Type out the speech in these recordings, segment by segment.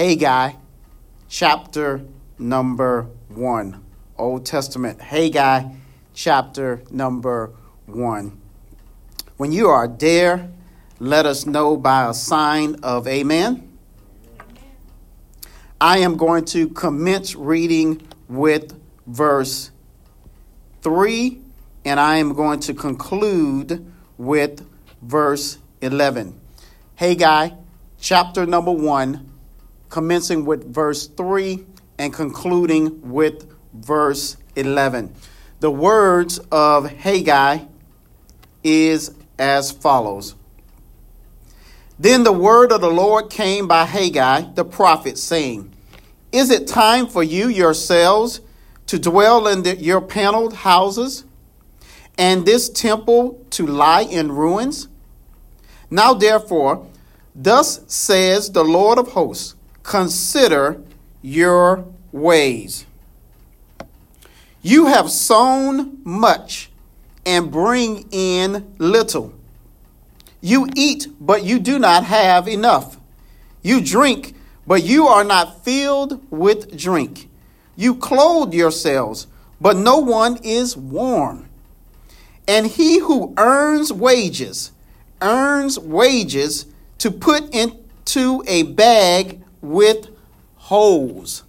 Haggai, chapter number 1. Old Testament, Haggai, chapter number 1. When you are there, let us know by a sign of amen. I am going to commence reading with verse 3, and I am going to conclude with verse 11. Haggai, chapter number 1, commencing with verse 3 and concluding with verse 11. The words of Haggai is as follows. Then the word of the Lord came by Haggai the prophet, saying, Is it time for you yourselves to dwell in the, your paneled houses, and this temple to lie in ruins? Now therefore, thus says the Lord of hosts, consider your ways. You have sown much and bring in little. You eat, but you do not have enough. You drink, but you are not filled with drink. You clothe yourselves, but no one is warm. And he who earns wages, earns wages to put into a bag with holes.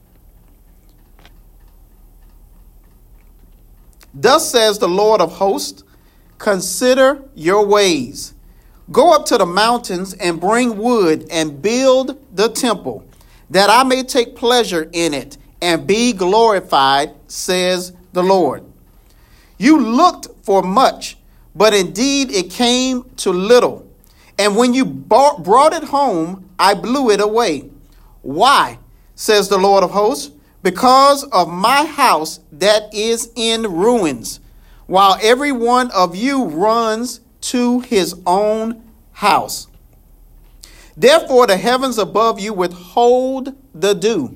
Thus says the Lord of hosts Consider your ways. Go up to the mountains and bring wood and build the temple, that I may take pleasure in it and be glorified, says the Lord. You looked for much, but indeed it came to little. And when you brought it home, I blew it away. Why? says the Lord of hosts. Because of my house that is in ruins, while every one of you runs to his own house. Therefore, the heavens above you withhold the dew,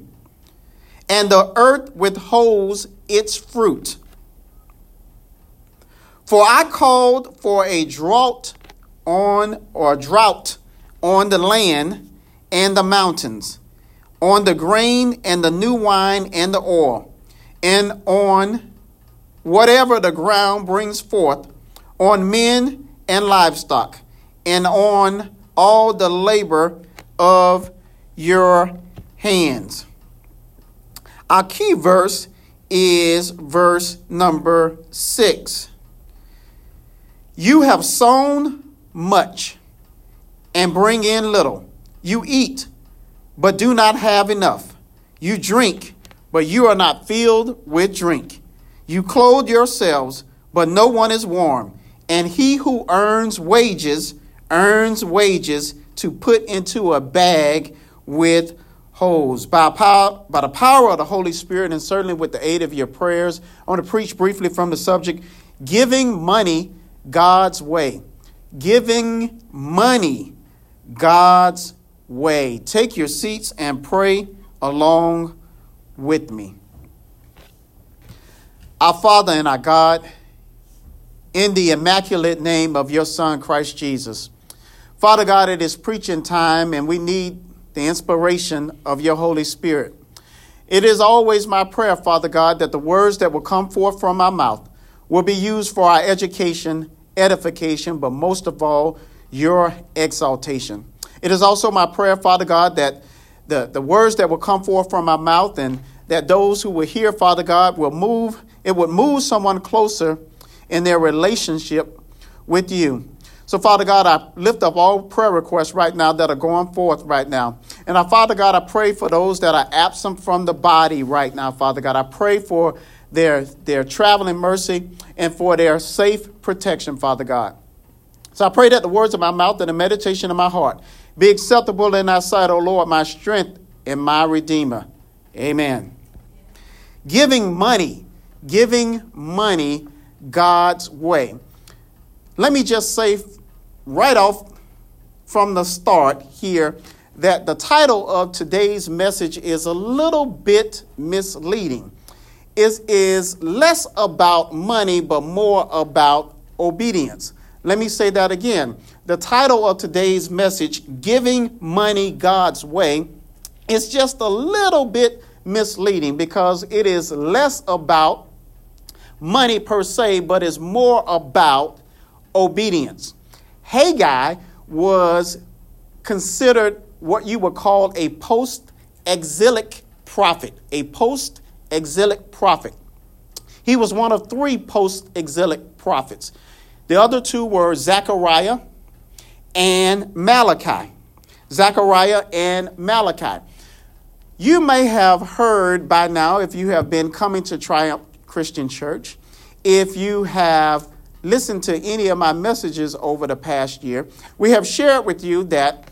and the earth withholds its fruit. For I called for a drought on or drought on the land and the mountains, on the grain and the new wine and the oil, and on whatever the ground brings forth, on men and livestock, and on all the labor of your hands. Our key verse is verse number six. You have sown much and bring in little. You eat, but do not have enough. You drink, but you are not filled with drink. You clothe yourselves, but no one is warm. And he who earns wages earns wages to put into a bag with holes. By, power, by the power of the Holy Spirit, and certainly with the aid of your prayers, I want to preach briefly from the subject giving money God's way. Giving money God's way. Take your seats and pray along with me. Our Father and our God, in the immaculate name of your Son, Christ Jesus. Father God, it is preaching time and we need the inspiration of your Holy Spirit. It is always my prayer, Father God, that the words that will come forth from my mouth will be used for our education edification, but most of all, your exaltation. It is also my prayer, Father God, that the, the words that will come forth from my mouth and that those who will hear, Father God, will move, it would move someone closer in their relationship with you. So, Father God, I lift up all prayer requests right now that are going forth right now. And, I, Father God, I pray for those that are absent from the body right now, Father God. I pray for their, their traveling mercy, and for their safe protection, Father God. So I pray that the words of my mouth and the meditation of my heart be acceptable in thy sight, O Lord, my strength and my redeemer. Amen. Giving money, giving money God's way. Let me just say right off from the start here that the title of today's message is a little bit misleading is, is less about money, but more about obedience. Let me say that again. The title of today's message, Giving Money God's Way, is just a little bit misleading because it is less about money per se, but is more about obedience. Haggai was considered what you would call a post exilic prophet, a post exilic prophet. He was one of three post exilic prophets. The other two were Zechariah and Malachi. Zechariah and Malachi. You may have heard by now, if you have been coming to Triumph Christian Church, if you have listened to any of my messages over the past year, we have shared with you that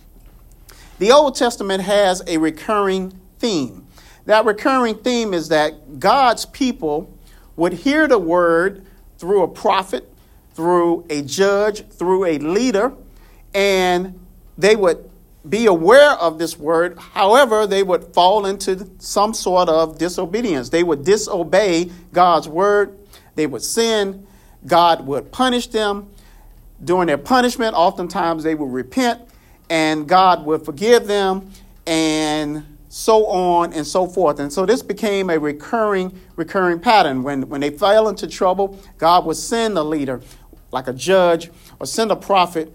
the Old Testament has a recurring theme. That recurring theme is that God's people would hear the word through a prophet, through a judge, through a leader, and they would be aware of this word. However, they would fall into some sort of disobedience. They would disobey God's word. They would sin. God would punish them. During their punishment, oftentimes they would repent and God would forgive them and so on and so forth. And so this became a recurring, recurring pattern. When, when they fell into trouble, God would send a leader, like a judge, or send a prophet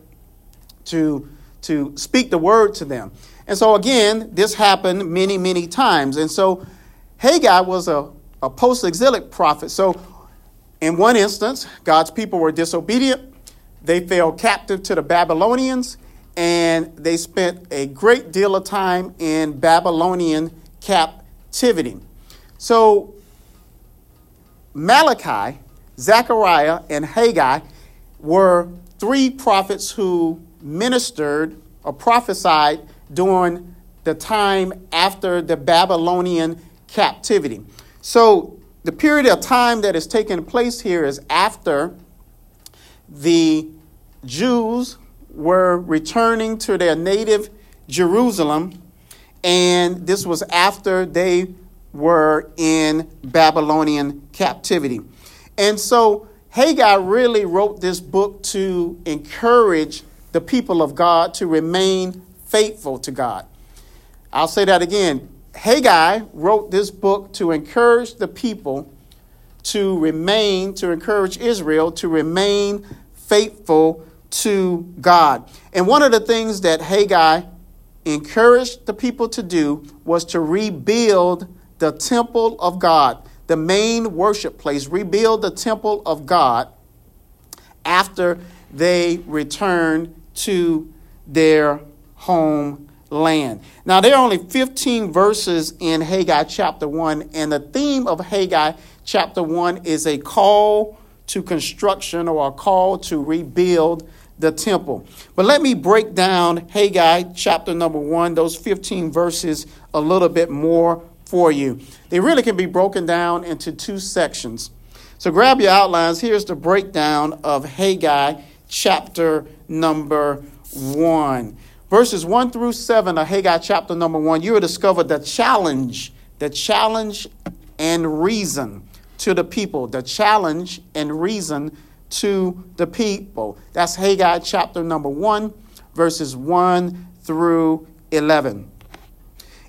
to, to speak the word to them. And so again, this happened many, many times. And so Haggai was a, a post exilic prophet. So in one instance, God's people were disobedient. They fell captive to the Babylonians and they spent a great deal of time in Babylonian captivity. So, Malachi, Zechariah, and Haggai were three prophets who ministered or prophesied during the time after the Babylonian captivity. So, the period of time that is taking place here is after the Jews were returning to their native Jerusalem, and this was after they were in Babylonian captivity. And so Haggai really wrote this book to encourage the people of God to remain faithful to God. I'll say that again. Haggai wrote this book to encourage the people to remain, to encourage Israel to remain faithful to God. And one of the things that Haggai encouraged the people to do was to rebuild the temple of God, the main worship place, rebuild the temple of God after they returned to their homeland. Now, there are only 15 verses in Haggai chapter 1, and the theme of Haggai chapter 1 is a call to construction or a call to rebuild the temple. But let me break down Haggai chapter number 1, those 15 verses, a little bit more for you. They really can be broken down into two sections. So grab your outlines. Here's the breakdown of Haggai chapter number 1. Verses 1 through 7 of Haggai chapter number 1, you will discover the challenge, the challenge and reason to the people, the challenge and reason to the people. That's Haggai chapter number 1, verses 1 through 11.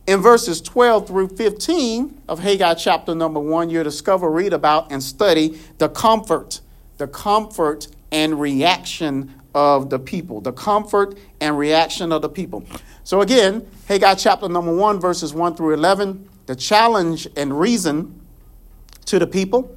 In verses 12 through 15 of Haggai chapter number 1, you'll discover, read about, and study the comfort, the comfort and reaction of the people. The comfort and reaction of the people. So again, Haggai chapter number 1, verses 1 through 11, the challenge and reason to the people.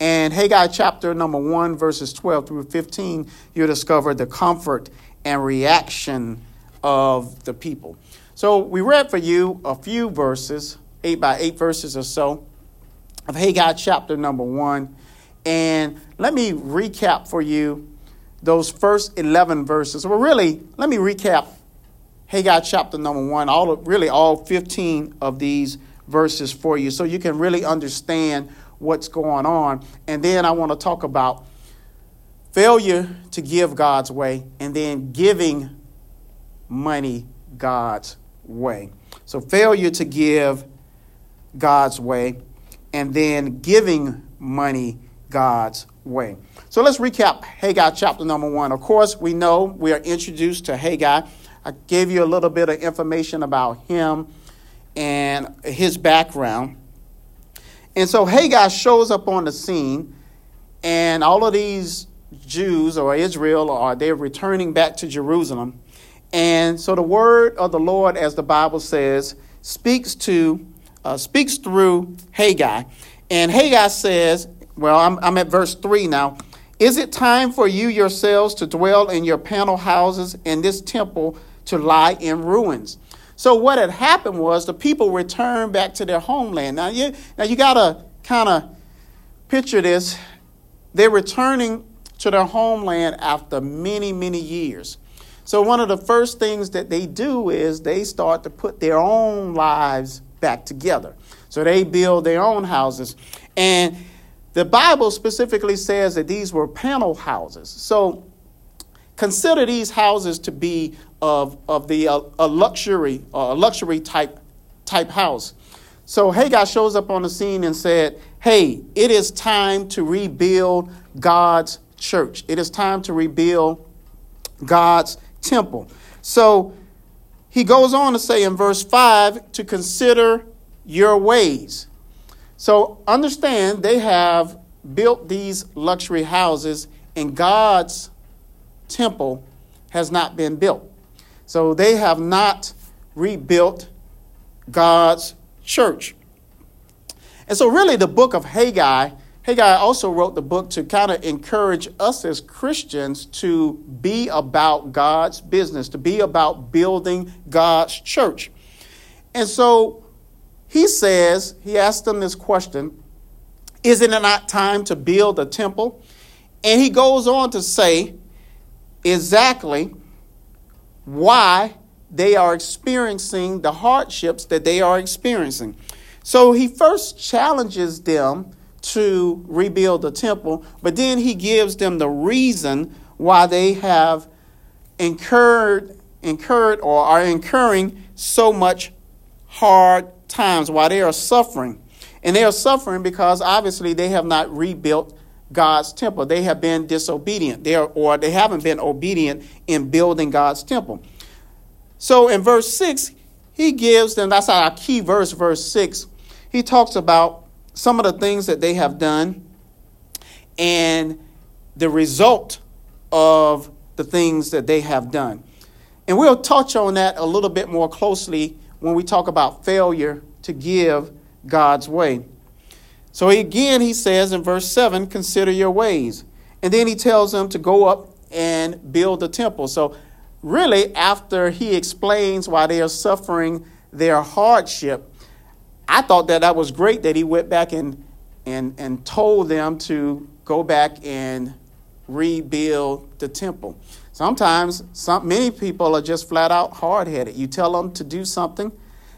And Haggai chapter number 1, verses 12 through 15, you discover the comfort and reaction of the people. So we read for you a few verses, eight by eight verses or so, of Haggai chapter number 1. And let me recap for you those first 11 verses. Well, really, let me recap Haggai chapter number 1, all really all 15 of these verses for you so you can really understand what's going on. And then I want to talk about failure to give God's way and then giving money God's way. So, failure to give God's way and then giving money God's way. So, let's recap Haggai chapter number one. Of course, we know we are introduced to Haggai. I gave you a little bit of information about him and his background. And so Haggai shows up on the scene, and all of these Jews or Israel are they're returning back to Jerusalem. And so the word of the Lord, as the Bible says, speaks to uh, speaks through Haggai. And Haggai says, well, I'm, I'm at verse 3 now. Is it time for you yourselves to dwell in your panel houses and this temple to lie in ruins? So what had happened was the people returned back to their homeland. Now you now you gotta kind of picture this. They're returning to their homeland after many, many years. So one of the first things that they do is they start to put their own lives back together. So they build their own houses. And the Bible specifically says that these were panel houses. So consider these houses to be of, of the uh, a luxury uh, a luxury type type house. So Haggai shows up on the scene and said, "Hey, it is time to rebuild God's church. It is time to rebuild God's temple." So he goes on to say in verse 5 to consider your ways. So understand they have built these luxury houses and God's temple has not been built. So they have not rebuilt God's church. And so, really, the book of Haggai, Haggai also wrote the book to kind of encourage us as Christians to be about God's business, to be about building God's church. And so he says, he asked them this question Isn't it not time to build a temple? And he goes on to say exactly why they are experiencing the hardships that they are experiencing. So he first challenges them to rebuild the temple, but then he gives them the reason why they have incurred incurred or are incurring so much hard times, why they are suffering. And they are suffering because obviously they have not rebuilt God's temple. They have been disobedient. They are, or they haven't been obedient in building God's temple. So in verse 6, he gives them, that's our key verse, verse 6. He talks about some of the things that they have done and the result of the things that they have done. And we'll touch on that a little bit more closely when we talk about failure to give God's way. So again, he says in verse 7 consider your ways. And then he tells them to go up and build the temple. So, really, after he explains why they are suffering their hardship, I thought that that was great that he went back and, and, and told them to go back and rebuild the temple. Sometimes, some, many people are just flat out hard headed. You tell them to do something,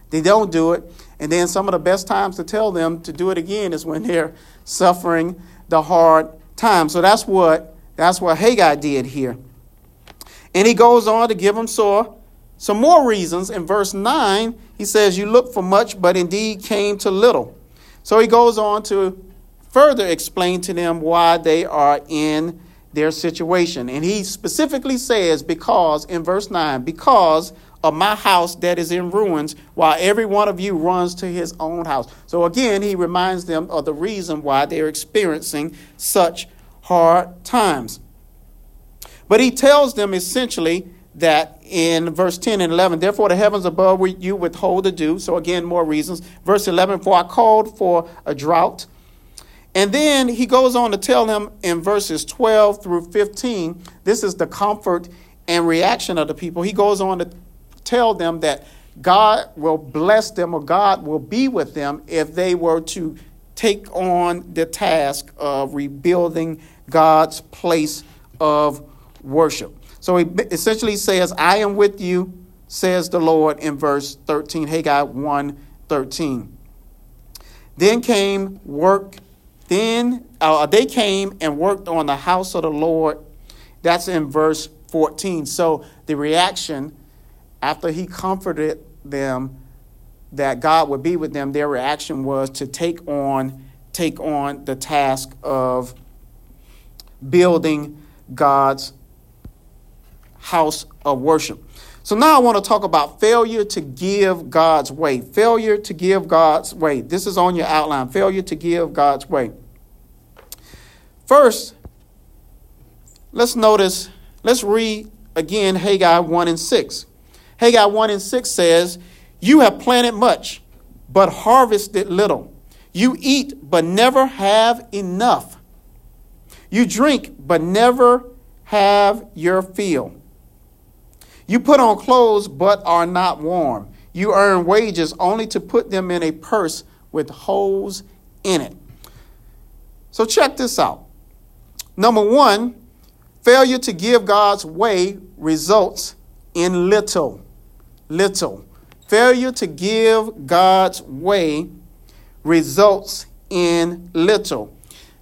they don't do it. And then some of the best times to tell them to do it again is when they're suffering the hard time. So that's what that's what Haggai did here. And he goes on to give them so, some more reasons. In verse 9, he says, You look for much, but indeed came to little. So he goes on to further explain to them why they are in their situation. And he specifically says, Because, in verse 9, because of my house that is in ruins, while every one of you runs to his own house. So again, he reminds them of the reason why they're experiencing such hard times. But he tells them essentially that in verse 10 and 11, therefore the heavens above you withhold the dew. So again, more reasons. Verse 11, for I called for a drought. And then he goes on to tell them in verses 12 through 15, this is the comfort and reaction of the people. He goes on to tell them that God will bless them or God will be with them if they were to take on the task of rebuilding God's place of worship. So he essentially says, I am with you, says the Lord in verse 13, Haggai 1 13. Then came work, then uh, they came and worked on the house of the Lord. That's in verse 14. So the reaction after he comforted them that God would be with them, their reaction was to take on take on the task of building God's house of worship. So now I want to talk about failure to give God's way. Failure to give God's way. This is on your outline. Failure to give God's way. First, let's notice, let's read again Haggai 1 and 6. Haggai 1 and 6 says, You have planted much, but harvested little. You eat, but never have enough. You drink, but never have your fill. You put on clothes but are not warm. You earn wages only to put them in a purse with holes in it. So check this out. Number one, failure to give God's way results in little. Little. Failure to give God's way results in little.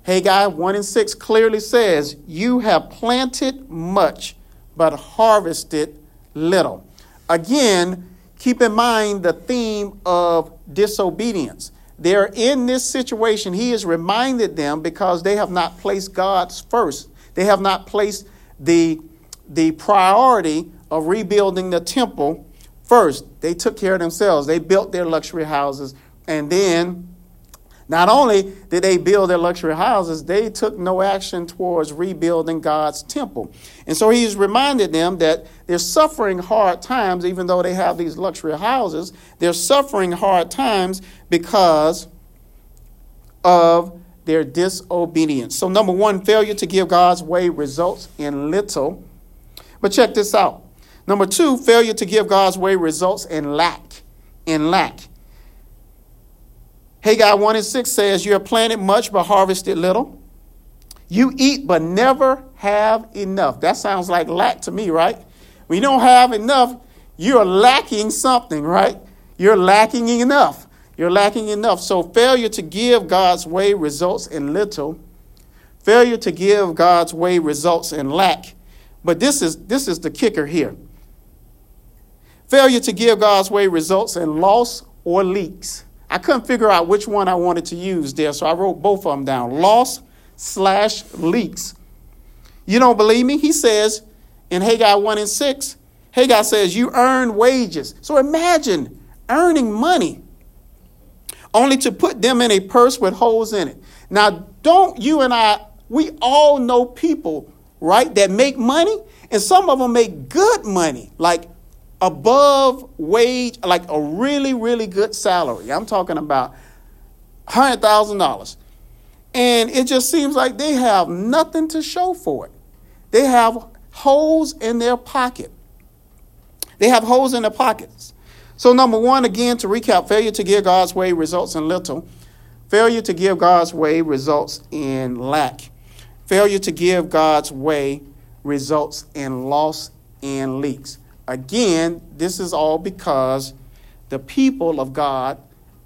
Haggai 1 and 6 clearly says, You have planted much, but harvested little. Again, keep in mind the theme of disobedience. They're in this situation. He has reminded them because they have not placed God's first. They have not placed the, the priority of rebuilding the temple first. They took care of themselves. They built their luxury houses and then not only did they build their luxury houses, they took no action towards rebuilding God's temple. And so he's reminded them that they're suffering hard times, even though they have these luxury houses. They're suffering hard times because of their disobedience. So, number one, failure to give God's way results in little. But check this out. Number two, failure to give God's way results in lack. In lack. Haggai 1 and 6 says, You have planted much but harvested little. You eat but never have enough. That sounds like lack to me, right? When you don't have enough, you're lacking something, right? You're lacking enough. You're lacking enough. So failure to give God's way results in little. Failure to give God's way results in lack. But this is this is the kicker here. Failure to give God's way results in loss or leaks. I couldn't figure out which one I wanted to use there, so I wrote both of them down loss slash leaks. You don't believe me? He says in Haggai 1 and 6, Haggai says, You earn wages. So imagine earning money only to put them in a purse with holes in it. Now, don't you and I, we all know people, right, that make money, and some of them make good money, like above wage, like a really, really good salary. I'm talking about $100,000. And it just seems like they have nothing to show for it. They have holes in their pocket. They have holes in their pockets. So, number one, again, to recap, failure to give God's way results in little. Failure to give God's way results in lack. Failure to give God's way results in loss and leaks. Again, this is all because the people of God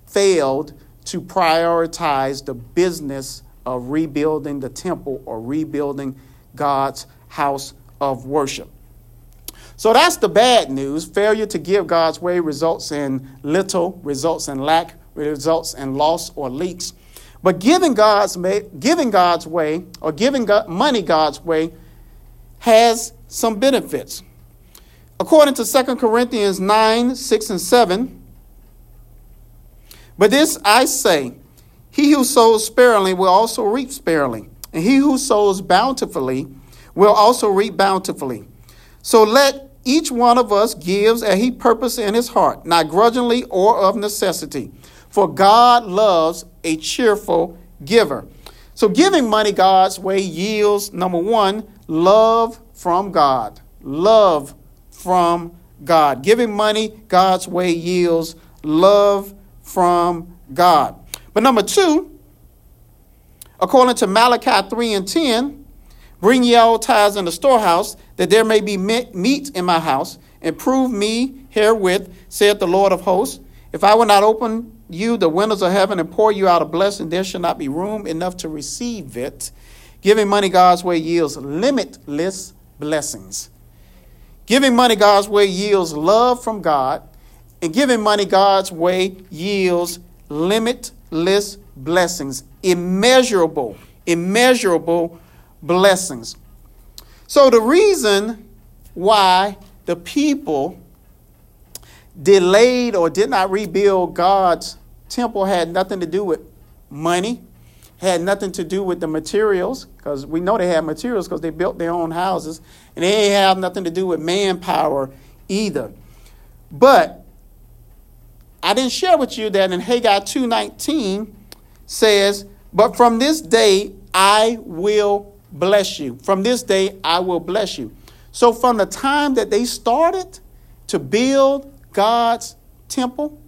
failed to prioritize the business of rebuilding the temple or rebuilding God's house of worship. So that's the bad news. Failure to give God's way results in little, results in lack, results in loss or leaks. But giving God's, giving God's way or giving money God's way has some benefits. According to 2 Corinthians 9, 6, and 7, but this I say, he who sows sparingly will also reap sparingly, and he who sows bountifully will also reap bountifully. So let each one of us gives as he purposes in his heart, not grudgingly or of necessity. For God loves a cheerful giver. So giving money God's way yields, number one, love from God. Love from God. Giving money God's way yields love from God. But number two, according to Malachi 3 and 10, bring ye all tithes in the storehouse, that there may be meat in my house, and prove me herewith, saith the Lord of hosts. If I will not open you the windows of heaven and pour you out a blessing, there shall not be room enough to receive it. Giving money God's way yields limitless blessings. Giving money God's way yields love from God, and giving money God's way yields limitless blessings, immeasurable, immeasurable blessings. So, the reason why the people delayed or did not rebuild God's temple had nothing to do with money, had nothing to do with the materials, because we know they had materials because they built their own houses, and they ain't have nothing to do with manpower either. But I didn't share with you that in Haggai 2:19 says, "But from this day I will bless you. From this day I will bless you." So from the time that they started to build God's temple,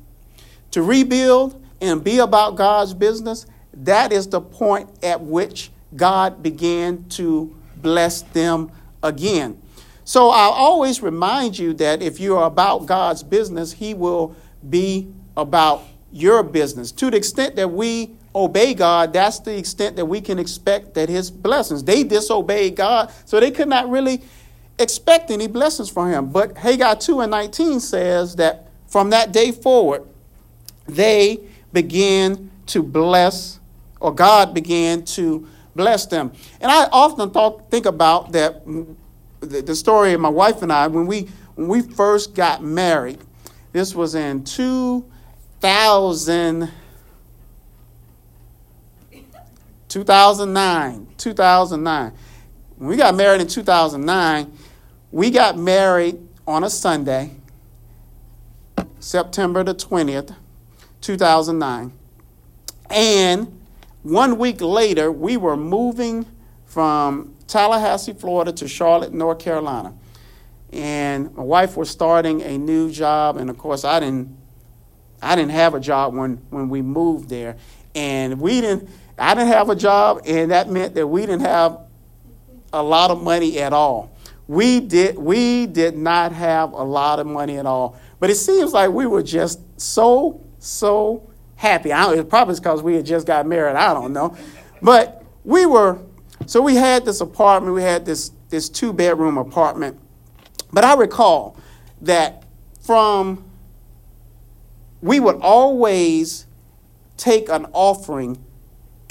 to rebuild and be about God's business, that is the point at which God began to bless them again. So I'll always remind you that if you're about God's business, He will be about your business. To the extent that we obey God, that's the extent that we can expect that His blessings. They disobeyed God, so they could not really expect any blessings from Him. But Haggai 2 and 19 says that from that day forward, they began to bless, or God began to bless them. And I often thought, think about that mm, the story of my wife and I when we when we first got married. This was in 2000 2009, 2009. When we got married in 2009, we got married on a Sunday, September the 20th, 2009. And one week later, we were moving from Tallahassee, Florida to Charlotte, North Carolina. And my wife was starting a new job, and of course, I didn't, I didn't have a job when, when we moved there, and we didn't. I didn't have a job, and that meant that we didn't have a lot of money at all. We did, we did not have a lot of money at all. But it seems like we were just so, so happy. I, it probably because we had just got married. I don't know. But we were, so we had this apartment. We had this, this two bedroom apartment. But I recall that from, we would always take an offering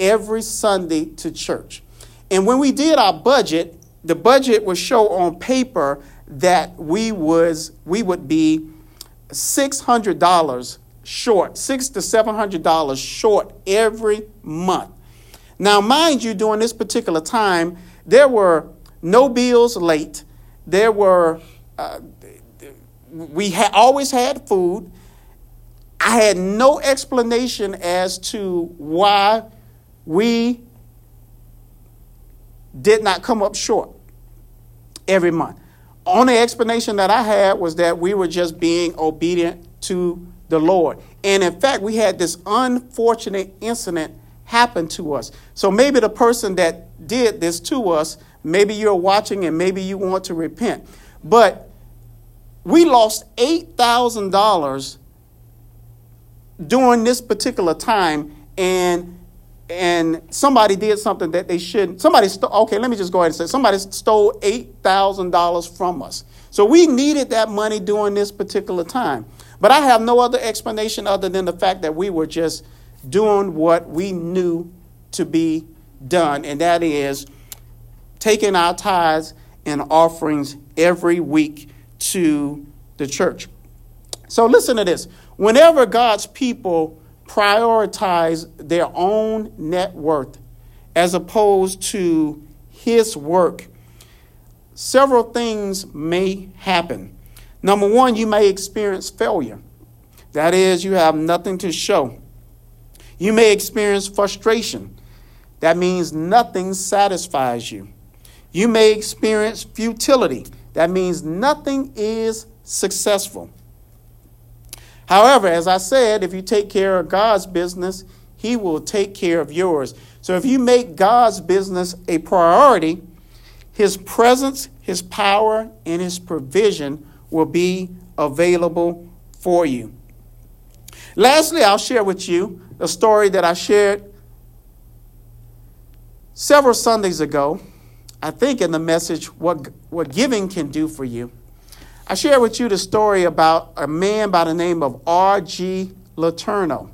every Sunday to church. And when we did our budget, the budget would show on paper that we was we would be $600 short, six to $700 short every month. Now, mind you, during this particular time, there were no bills late. There were, uh, we had always had food. I had no explanation as to why we did not come up short every month. Only explanation that I had was that we were just being obedient to the Lord. And in fact, we had this unfortunate incident happen to us. So maybe the person that did this to us, maybe you're watching and maybe you want to repent. But we lost $8,000 during this particular time and and somebody did something that they shouldn't. Somebody stole, okay, let me just go ahead and say somebody stole $8,000 from us. So we needed that money during this particular time. But I have no other explanation other than the fact that we were just doing what we knew to be done, and that is taking our tithes and offerings every week to the church. So listen to this. Whenever God's people prioritize their own net worth as opposed to his work, several things may happen. Number one, you may experience failure. That is, you have nothing to show. You may experience frustration. That means nothing satisfies you. You may experience futility. That means nothing is successful. However, as I said, if you take care of God's business, He will take care of yours. So if you make God's business a priority, His presence, His power, and His provision will be available for you. Lastly, I'll share with you the story that I shared several Sundays ago. I think in the message, What, what Giving Can Do for You. I shared with you the story about a man by the name of R.G. Letourneau.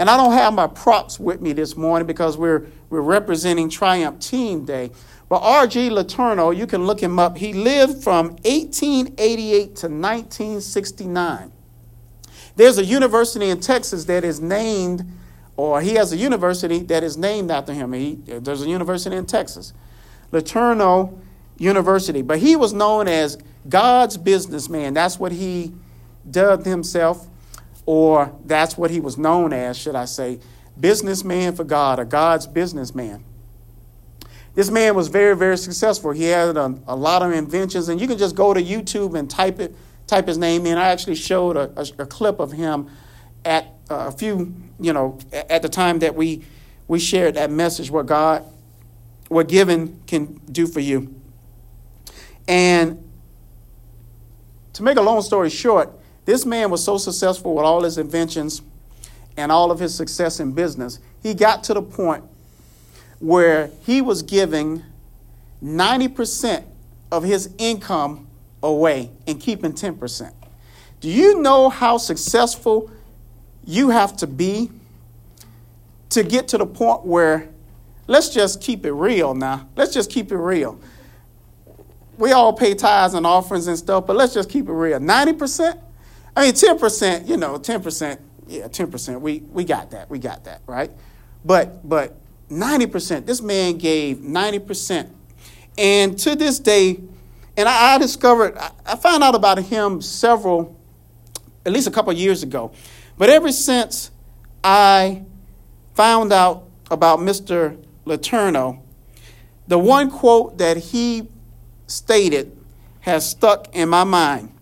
And I don't have my props with me this morning because we're, we're representing Triumph Team Day. But R.G. Letourneau, you can look him up. He lived from 1888 to 1969. There's a university in Texas that is named, or he has a university that is named after him. He, there's a university in Texas, LeTourneau University. But he was known as God's businessman. That's what he dubbed himself, or that's what he was known as, should I say. Businessman for God, or God's businessman. This man was very, very successful. He had a, a, lot of inventions, and you can just go to YouTube and type it, type his name in. I actually showed a, a, a clip of him at uh, a few, you know, at the time that we we shared that message, what God, what giving can do for you. And to make a long story short, this man was so successful with all his inventions and all of his success in business, he got to the point where he was giving 90% of his income away and keeping 10%. Do you know how successful you have to be to get to the point where, let's just keep it real now. Let's just keep it real. We all pay tithes and offerings and stuff, but let's just keep it real. 90%? I mean, 10%, you know, 10%, yeah, 10%. We, we got that. We got that, right? But, but 90%. This man gave 90%. And to this day, and I, I discovered, I, I, found out about him several, at least a couple years ago. But ever since I found out about Mr. LeTourneau, the one quote that he stated has stuck in my mind.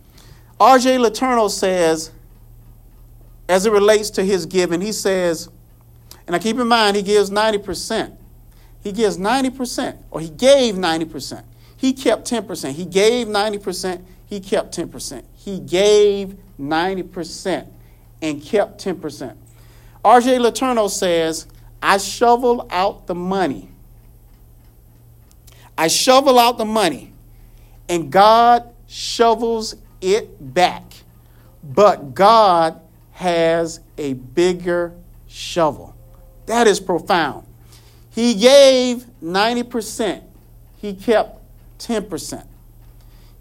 R.J. LeTourneau says, as it relates to his giving, he says, and I keep in mind, he gives 90%. He gives 90%, or he gave 90%. He kept 10%. He gave 90%. He kept 10%. He gave 90% and kept 10%. R.J. LeTourneau says, I shovel out the money. I shovel out the money, and God shovels it back. But God has a bigger shovel. That is profound. He gave 90%, he kept 10%.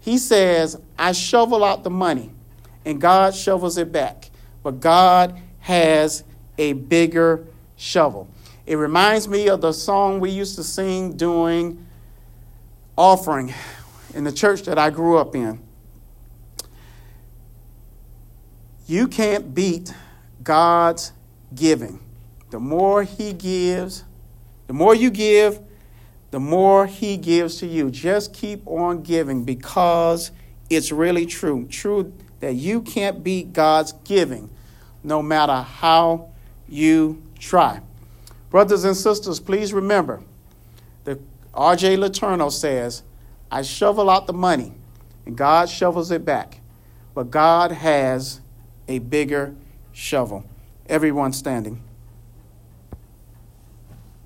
He says, I shovel out the money, and God shovels it back. But God has a bigger shovel. It reminds me of the song we used to sing during offering in the church that I grew up in. You can't beat God's giving the more he gives, the more you give, the more he gives to you. Just keep on giving because it's really true. True that you can't beat God's giving no matter how you try. Brothers and sisters, please remember that R.J. LeTourneau says, I shovel out the money and God shovels it back, but God has a bigger shovel. Everyone standing.